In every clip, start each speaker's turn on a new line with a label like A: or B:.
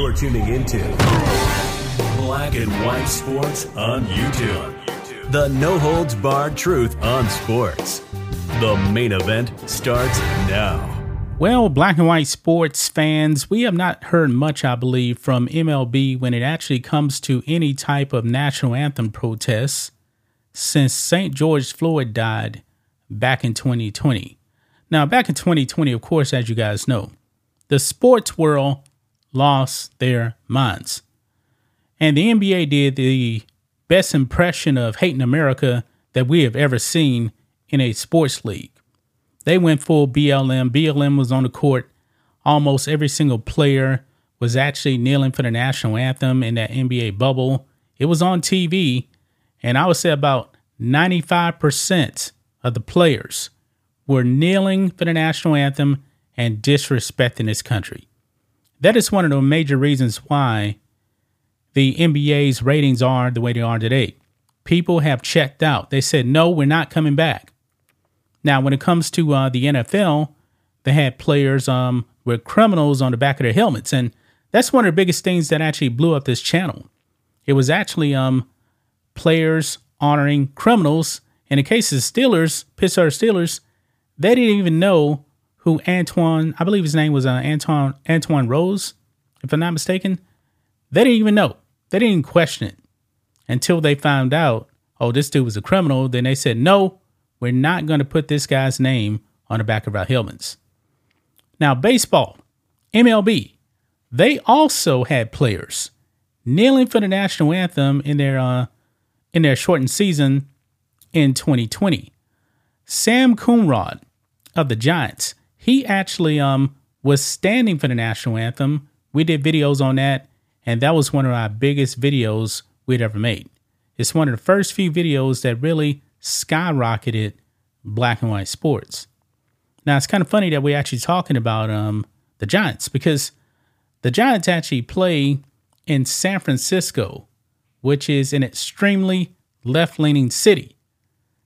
A: You're tuning into Black and White Sports on YouTube. The no holds barred truth on sports. The main event starts now.
B: Well, black and white sports fans, we have not heard much, I believe, from MLB when it actually comes to any type of national anthem protests since St. George Floyd died back in 2020. Now, back in 2020, of course, as you guys know, the sports world lost their minds. And the NBA did the best impression of hating America that we have ever seen in a sports league. They went full BLM. BLM was on the court. Almost every single player was actually kneeling for the national anthem in that NBA bubble. It was on TV, and I would say about 95% of the players were kneeling for the national anthem and disrespecting this country. That is one of the major reasons why the NBA's ratings are the way they are today. People have checked out. They said, no, we're not coming back. Now, when it comes to uh, the NFL, they had players um, with criminals on the back of their helmets. And that's one of the biggest things that actually blew up this channel. It was actually um, players honoring criminals. In the case of Steelers, Pittsburgh Steelers, they didn't even know who Antwon, I believe his name was uh, Antwon Antwon Rose, if I'm not mistaken. They didn't even know. They didn't question it until they found out, oh, this dude was a criminal. Then they said, no, we're not going to put this guy's name on the back of our helmets. Now, baseball, MLB, they also had players kneeling for the national anthem in their uh, in their shortened season in 2020. Sam Coonrod of the Giants, he actually um was standing for the national anthem. We did videos on that, and that was one of our biggest videos we'd ever made. It's one of the first few videos that really skyrocketed black and white sports. Now it's kind of funny that we're actually talking about um the Giants because the Giants actually play in San Francisco, which is an extremely left-leaning city.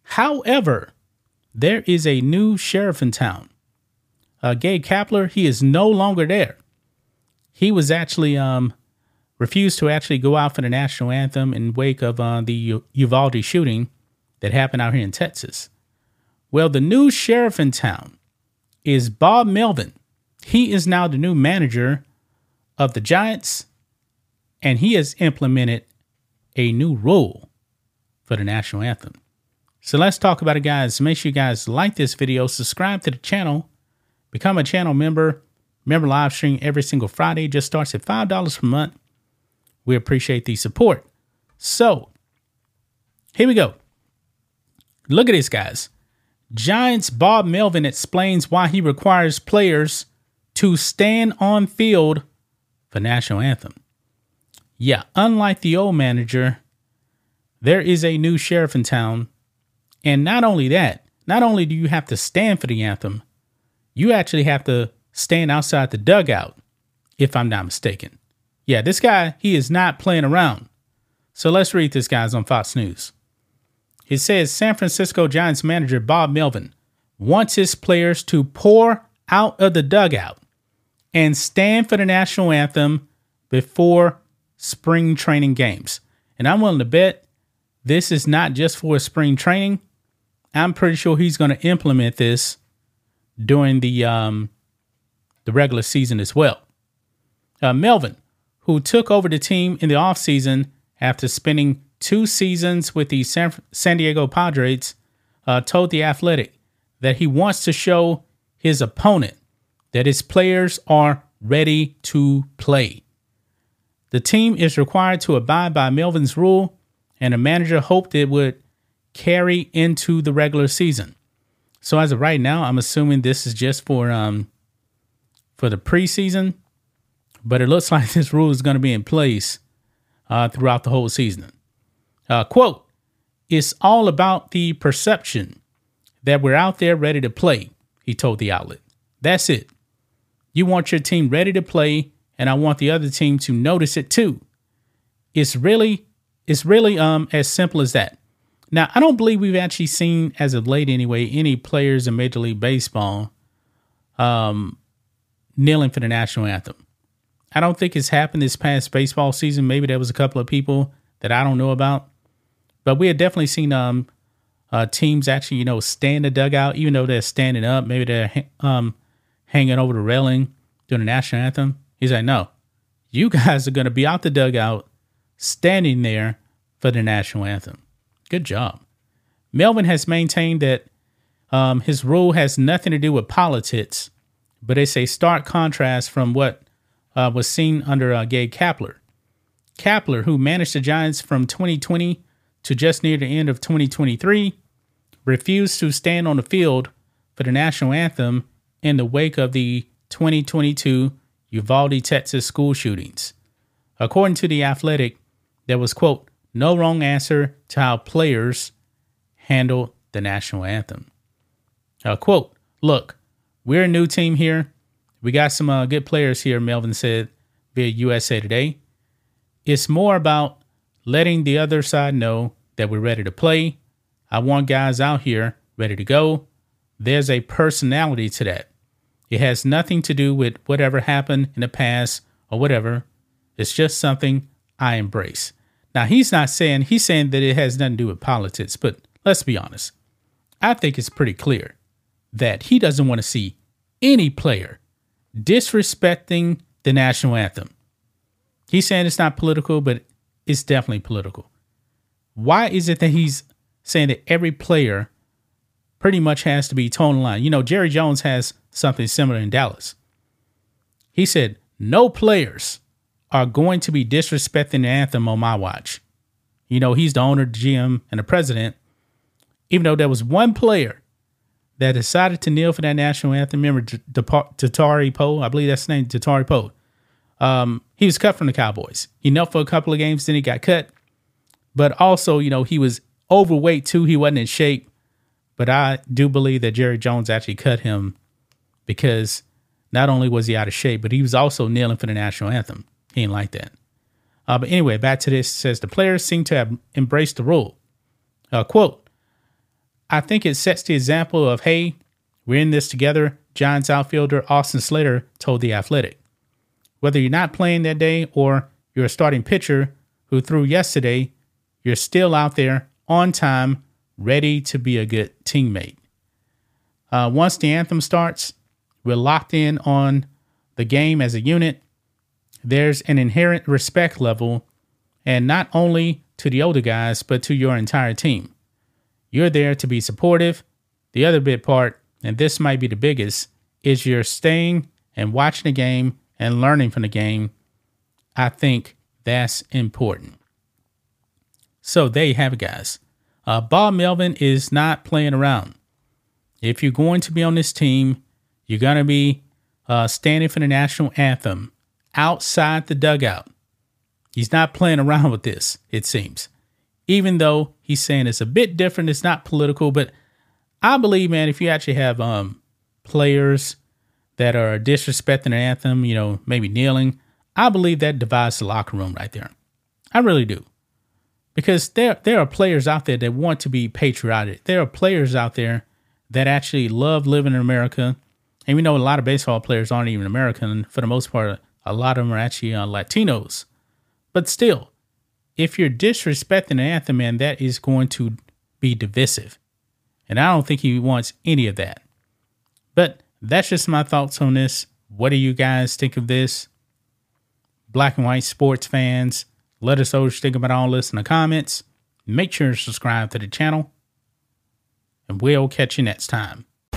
B: However, there is a new sheriff in town. Uh, Gabe Kapler, he is no longer there. He was actually um, refused to actually go out for the national anthem in wake of uh, the Uvalde shooting that happened out here in Texas. Well, the new sheriff in town is Bob Melvin. He is now the new manager of the Giants, and he has implemented a new rule for the national anthem. So let's talk about it, guys. Make sure you guys like this video, subscribe to the channel, become a channel member. Remember, live stream every single Friday just starts at $5 per month. We appreciate the support. So, here we go. Look at this, guys. Giants Bob Melvin explains why he requires players to stand on field for national anthem. Yeah, unlike the old manager, there is a new sheriff in town. And not only that, not only do you have to stand for the anthem, you actually have to stand outside the dugout, if I'm not mistaken. Yeah, this guy, he is not playing around. So let's read this guy's on Fox News. It says San Francisco Giants manager Bob Melvin wants his players to pour out of the dugout and stand for the national anthem before spring training games. And I'm willing to bet this is not just for spring training. I'm pretty sure he's going to implement this during the um, the regular season as well. Uh, Melvin, who took over the team in the offseason after spending two seasons with the San, San Diego Padres, uh, told The Athletic that he wants to show his opponent that his players are ready to play. The team is required to abide by Melvin's rule, and the manager hoped it would carry into the regular season. So as of right now, I'm assuming this is just for um for the preseason, but it looks like this rule is going to be in place uh, throughout the whole season. Uh, quote: "It's all about the perception that we're out there ready to play," he told the outlet. That's it. You want your team ready to play and I want the other team to notice it too. It's really it's really um as simple as that. Now, I don't believe we've actually seen as of late anyway any players in Major League Baseball um kneeling for the national anthem. I don't think it's happened this past baseball season. Maybe there was a couple of people that I don't know about. But we had definitely seen um uh, teams actually, you know, stand in the dugout, even though they're standing up. Maybe they're um, hanging over the railing during the national anthem. He's like, no, you guys are going to be out the dugout standing there for the national anthem. Good job. Melvin has maintained that um, his rule has nothing to do with politics, but it's a stark contrast from what uh, was seen under uh, Gabe Kapler. Kapler, who managed the Giants from 2020 to just near the end of 2023, refused to stand on the field for the national anthem in the wake of the 2022 Uvalde, Texas school shootings. According to The Athletic, there was, quote, no wrong answer to how players handle the national anthem. Uh, quote, look, we're a new team here. We got some uh, good players here, Melvin said via USA Today. It's more about letting the other side know that we're ready to play. I want guys out here ready to go. There's a personality to that. It has nothing to do with whatever happened in the past or whatever. It's just something I embrace. Now, he's not saying, he's saying that it has nothing to do with politics, but let's be honest. I think it's pretty clear that he doesn't want to see any player disrespecting the national anthem. He's saying it's not political, but it's definitely political. Why is it that he's saying that every player pretty much has to be tone line? You know, Jerry Jones has something similar in Dallas. He said, No players are going to be disrespecting the anthem on my watch. You know, he's the owner, the GM, and the president. Even though there was one player that decided to kneel for that national anthem, remember Dontari Poe? I believe that's his name, Dontari Poe. Um, he was cut from the Cowboys. He knelt for a couple of games, then he got cut. But also, you know, he was overweight too. He wasn't in shape. But I do believe that Jerry Jones actually cut him because not only was he out of shape, but he was also kneeling for the national anthem. He ain't like that. Uh, but anyway, back to this. Says the players seem to have embraced the rule. Uh, quote, I think it sets the example of, hey, we're in this together, Giants outfielder Austin Slater told The Athletic. Whether you're not playing that day or you're a starting pitcher who threw yesterday, you're still out there on time, ready to be a good teammate. Uh, once the anthem starts, we're locked in on the game as a unit. There's an inherent respect level, and not only to the older guys, but to your entire team. You're there to be supportive. The other big part, and this might be the biggest, is you're staying and watching the game and learning from the game. I think that's important. So there you have it, guys. Uh, Bob Melvin is not playing around. If you're going to be on this team, you're going to be uh, standing for the national anthem outside the dugout. He's not playing around with this, it seems. Even though he's saying it's a bit different, it's not political, but I believe, man, if you actually have um, players that are disrespecting the anthem, you know, maybe kneeling, I believe that divides the locker room right there. I really do. Because there there are players out there that want to be patriotic. There are players out there that actually love living in America and we know a lot of baseball players aren't even American. For the most part, a lot of them are actually uh, Latinos. But still, if you're disrespecting the anthem, man, that is going to be divisive. And I don't think he wants any of that. But that's just my thoughts on this. What do you guys think of this? Black and white sports fans, let us know what you think about all this in the comments. Make sure to subscribe to the channel, and we'll catch you next time.